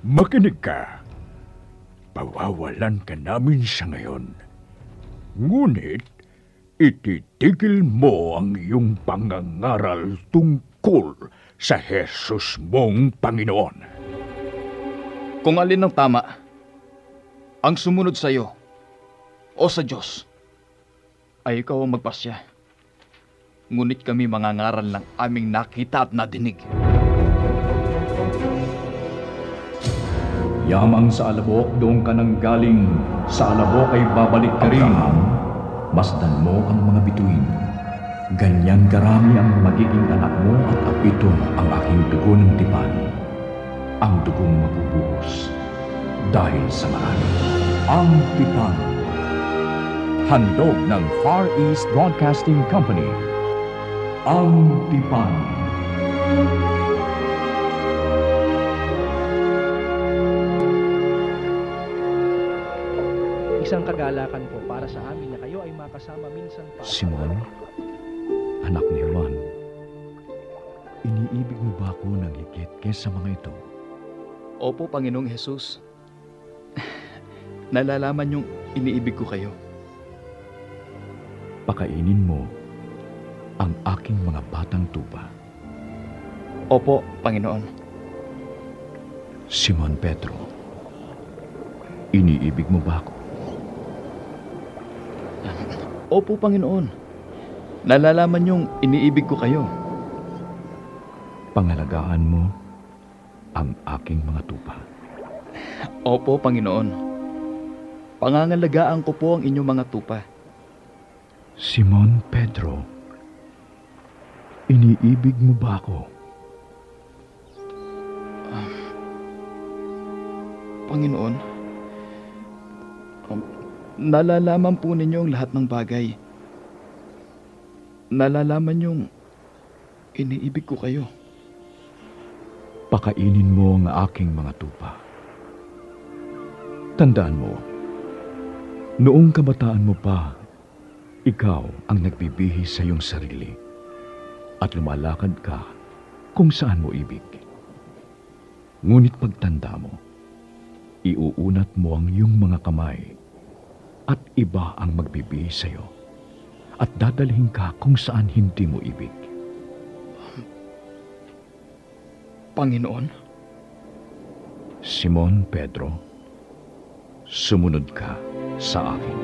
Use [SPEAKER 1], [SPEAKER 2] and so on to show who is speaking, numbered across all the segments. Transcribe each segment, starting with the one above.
[SPEAKER 1] Makinig ka. Pawawalan ka namin sa ngayon. Ngunit, ititigil mo ang iyong pangangaral tungkol sa Jesus mong Panginoon.
[SPEAKER 2] Kung alin ang tama, ang sumunod sa iyo o sa Diyos, ay ikaw ang magpasya. Ngunit kami mangangaral ng aming nakita at nadinig.
[SPEAKER 3] Yamang sa alabok doon ka nang galing, sa alabok ay babalik ka rin. Masdan mo ang mga bituin. Ganyan karami ang magiging anak mo at apito ang aking dugo ng tipan. Ang dugong mabubuhos dahil sa marami. Ang tipan. Handog ng Far East Broadcasting Company. Ang tipan.
[SPEAKER 4] Kagalakan po para sa amin na kayo ay makasama minsan pa.
[SPEAKER 3] Simon, anak ni Juan, iniibig mo ba ako ng higit kesa mga ito?
[SPEAKER 2] Opo, Panginoong Jesus. Nalalaman niyong iniibig ko kayo.
[SPEAKER 3] Pakainin mo ang aking mga batang tupa.
[SPEAKER 2] Opo, Panginoon.
[SPEAKER 3] Simon Pedro, iniibig mo ba ako?
[SPEAKER 2] Opo, Panginoon. Nalalaman niyong iniibig ko kayo.
[SPEAKER 3] Pangalagaan mo ang aking mga tupa.
[SPEAKER 2] Opo, Panginoon. Pangangalagaan ko po ang inyong mga tupa.
[SPEAKER 3] Simon Pedro, iniibig mo ba ako?
[SPEAKER 2] Panginoon, um, nalalaman po ninyo ang lahat ng bagay. Nalalaman niyong iniibig ko kayo.
[SPEAKER 3] Pakainin mo ang aking mga tupa. Tandaan mo, noong kabataan mo pa, ikaw ang nagbibihis sa iyong sarili at lumalakad ka kung saan mo ibig. Ngunit pagtanda mo, iuunat mo ang iyong mga kamay at iba ang magbibihis sa iyo at dadalhin ka kung saan hindi mo ibig.
[SPEAKER 2] Panginoon,
[SPEAKER 3] Simon Pedro, sumunod ka sa akin.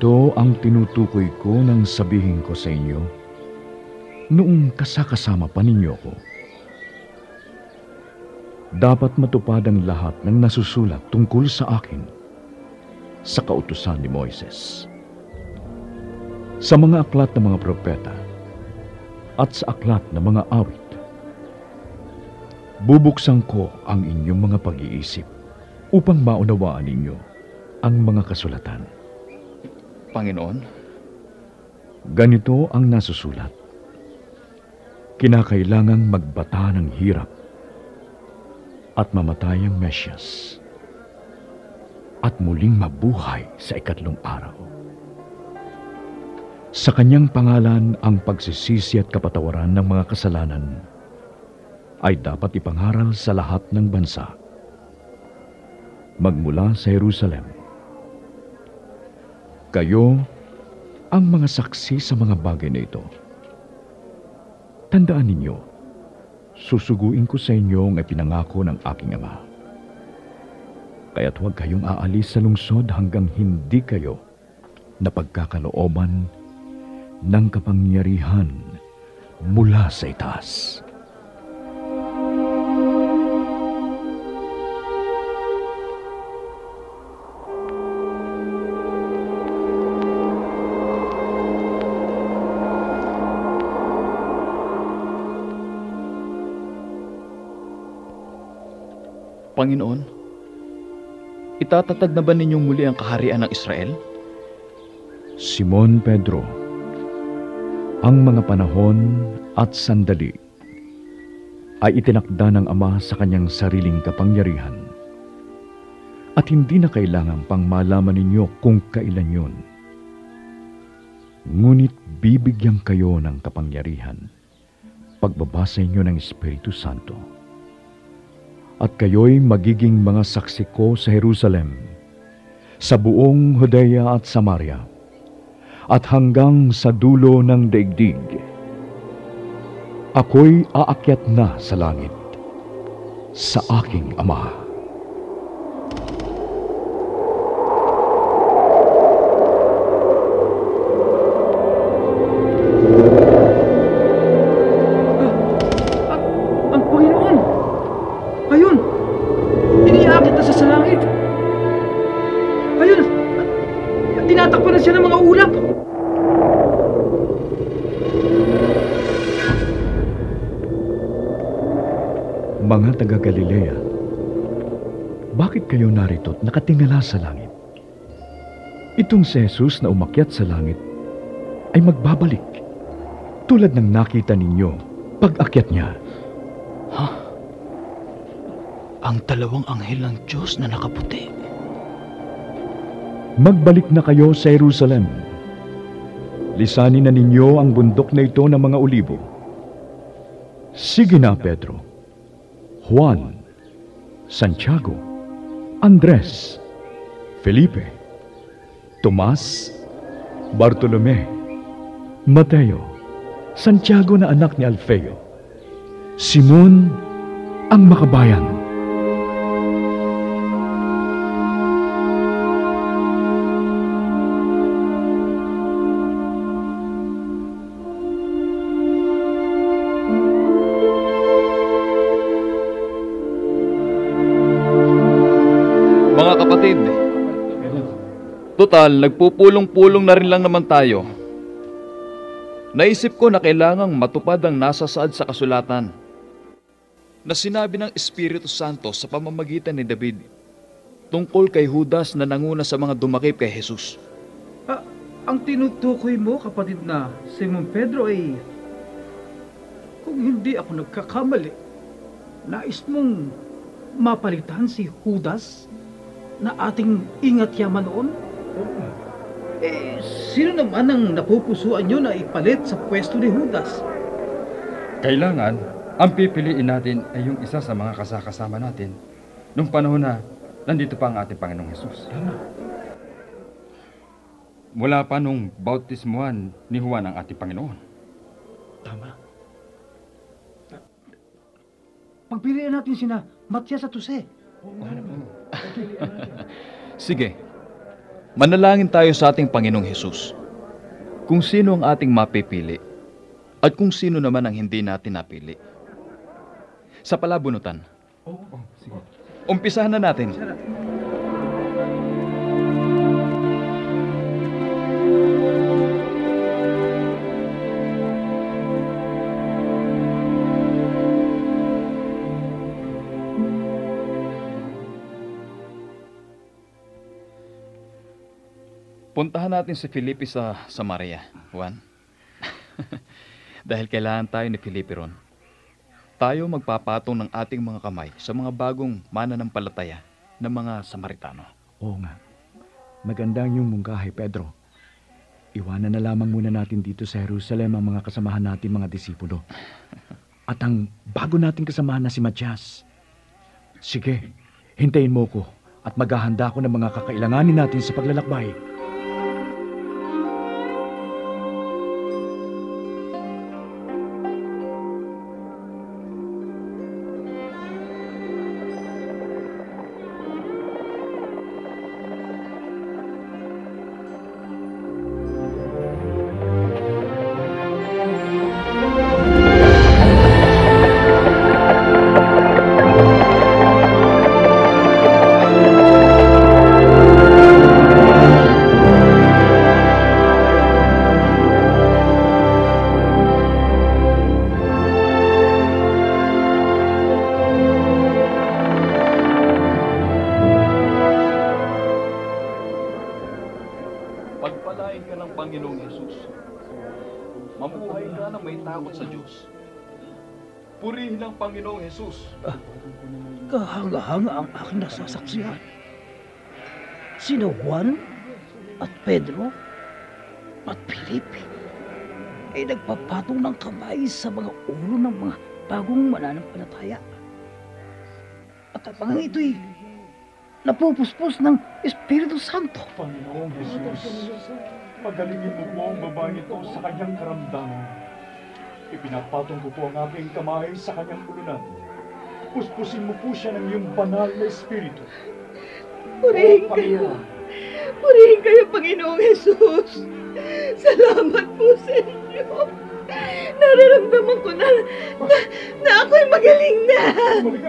[SPEAKER 3] Ito ang tinutukoy ko nang sabihin ko sa inyo noong kasakasama pa ninyo ko. Dapat matupad ang lahat ng nasusulat tungkol sa akin sa kautusan ni Moises. Sa mga aklat ng mga propeta at sa aklat ng mga awit. Bubuksan ko ang inyong mga pag-iisip upang maunawaan ninyo ang mga kasulatan.
[SPEAKER 2] Panginoon,
[SPEAKER 3] Ganito ang nasusulat. Kinakailangang magbata ng hirap at mamatay ang Mesyas at muling mabuhay sa ikatlong araw. Sa kanyang pangalan ang pagsisisi at kapatawaran ng mga kasalanan ay dapat ipangaral sa lahat ng bansa. Magmula sa Jerusalem, kayo ang mga saksi sa mga bagay na ito. Tandaan ninyo, susuguin ko sa inyo ang ipinangako ng aking ama. Kaya't huwag kayong aalis sa lungsod hanggang hindi kayo napagkakalooban ng kapangyarihan mula sa itaas.
[SPEAKER 2] Panginoon, itatatag na ba ninyong muli ang kaharian ng Israel?
[SPEAKER 3] Simon Pedro, Ang mga panahon at sandali ay itinakda ng Ama sa kanyang sariling kapangyarihan. At hindi na kailangan pang malaman ninyo kung kailan yun. Ngunit bibigyan kayo ng kapangyarihan pagbabasa inyo ng Espiritu Santo. At kayo'y magiging mga saksi ko sa Jerusalem, sa buong Judea at Samaria, at hanggang sa dulo ng daigdig. Ako'y aakyat na sa langit, sa aking Ama. Bakit kayo narito at nakatingala sa langit? Itong si Jesus na umakyat sa langit ay magbabalik tulad ng nakita ninyo pag-akyat niya.
[SPEAKER 2] Ang dalawang anghel ng Diyos na nakaputi.
[SPEAKER 3] Magbalik na kayo sa Jerusalem. Lisanin na ninyo ang bundok na ito ng mga olibo. Sige na, Pedro. Juan, Santiago, Andres, Felipe, Tomas, Bartolome, Mateo, Santiago na anak ni Alfeo, Simon ang makabayan,
[SPEAKER 2] total, nagpupulong-pulong na rin lang naman tayo. Naisip ko na kailangang matupad ang nasa saad sa kasulatan na sinabi ng Espiritu Santo sa pamamagitan ni David tungkol kay Judas na nanguna sa mga dumakip kay Jesus.
[SPEAKER 4] Ah, ang tinutukoy mo, kapatid na Simon Pedro ay... Kung hindi ako nagkakamali, nais mong mapalitan si Judas na ating ingat yaman noon? Eh, sino naman ang napupusuan nyo na ipalit sa pwesto ni Judas?
[SPEAKER 5] Kailangan, ang pipiliin natin ay yung isa sa mga kasakasama natin nung panahon na nandito pa ang ating Panginoong Hesus. Mula pa nung bautismuhan ni Juan ang ating Panginoon.
[SPEAKER 4] Tama. Pagpiliin natin sina Matias at Jose.
[SPEAKER 2] Sige, manalangin tayo sa ating Panginoong Jesus. Kung sino ang ating mapipili at kung sino naman ang hindi natin napili. Sa palabunutan, umpisahan na natin. Puntahan natin si Felipe sa Samaria, Juan. Dahil kailangan tayo ni Felipe ron. Tayo magpapatong ng ating mga kamay sa mga bagong mananampalataya ng mga Samaritano.
[SPEAKER 3] Oo nga. Maganda ang iyong mungkahi, Pedro. Iwanan na lamang muna natin dito sa Jerusalem ang mga kasamahan natin mga disipulo. At ang bago nating kasamahan na si Matias. Sige, hintayin mo ko at maghahanda ako ng mga kakailanganin natin sa paglalakbay.
[SPEAKER 2] Panginoong Jesus.
[SPEAKER 4] Kahanga-hanga ang aking nasasaksiyan. Sina Juan at Pedro at Felipe ay nagpapatong ng kamay sa mga ulo ng mga bagong mananampalataya. At ang mga ito'y napupuspos ng Espiritu Santo.
[SPEAKER 3] Panginoong Jesus, pagalingin mo po ang babae ito sa kanyang karamdaman. Ipinapatong ko po ang aking kamay sa kanyang ulunan. Puspusin mo po siya ng iyong banal na espiritu.
[SPEAKER 6] Purihin
[SPEAKER 3] O
[SPEAKER 6] kayo.
[SPEAKER 3] Panginoon,
[SPEAKER 6] Purihin kayo, Panginoong Jesus. Salamat po sa inyo. Nararamdaman ko na, na, na ako'y magaling na.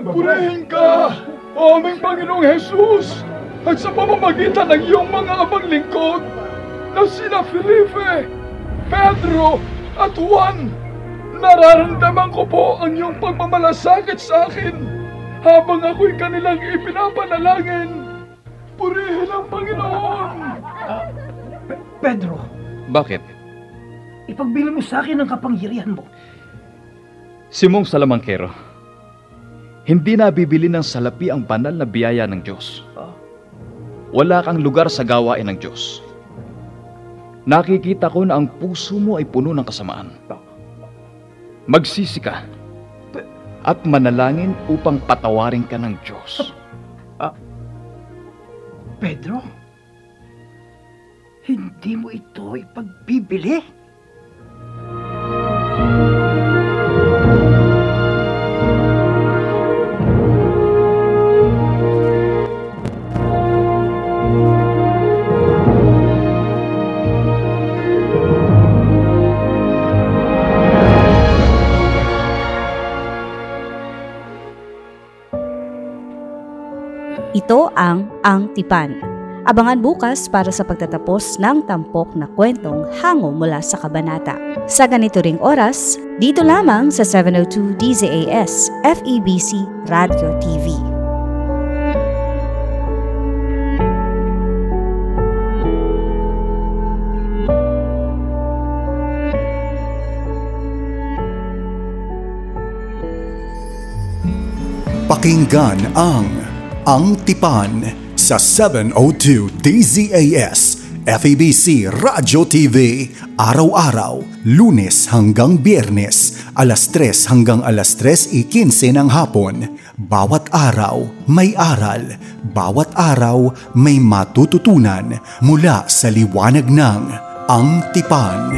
[SPEAKER 5] Purihin ka, aming Panginoong Jesus, at sa pamamagitan ng iyong mga abang lingkod na sina Felipe, Pedro, at Juan. Nararamdaman ko po ang iyong pagmamalasakit sa akin habang ako'y kanilang ipinapanalangin. Purihin ang Panginoon!
[SPEAKER 4] Pe- Pedro,
[SPEAKER 5] Bakit?
[SPEAKER 4] ipagbili mo sa akin ang kapangyarihan mo.
[SPEAKER 5] Simong Salamangkero, hindi na bibili ng salapi ang banal na biyaya ng Diyos. Wala kang lugar sa gawain ng Diyos. Nakikita ko na ang puso mo ay puno ng kasamaan. Magsisi ka at manalangin upang patawarin ka ng Diyos.
[SPEAKER 4] Pedro, hindi mo ito ipagbibili.
[SPEAKER 7] Ang Tipan. Abangan bukas para sa pagtatapos ng tampok na kwentong hango mula sa kabanata. Sa ganito ring oras, dito lamang sa 702 DZAS FEBC Radio TV.
[SPEAKER 8] Pakinggan ang Ang Tipan sa 702 DZAS FEBC Radio TV araw-araw, lunes hanggang biyernes, alas 3 hanggang alas 3.15 ng hapon. Bawat araw may aral, bawat araw may matututunan mula sa liwanag ng Ang Tipan.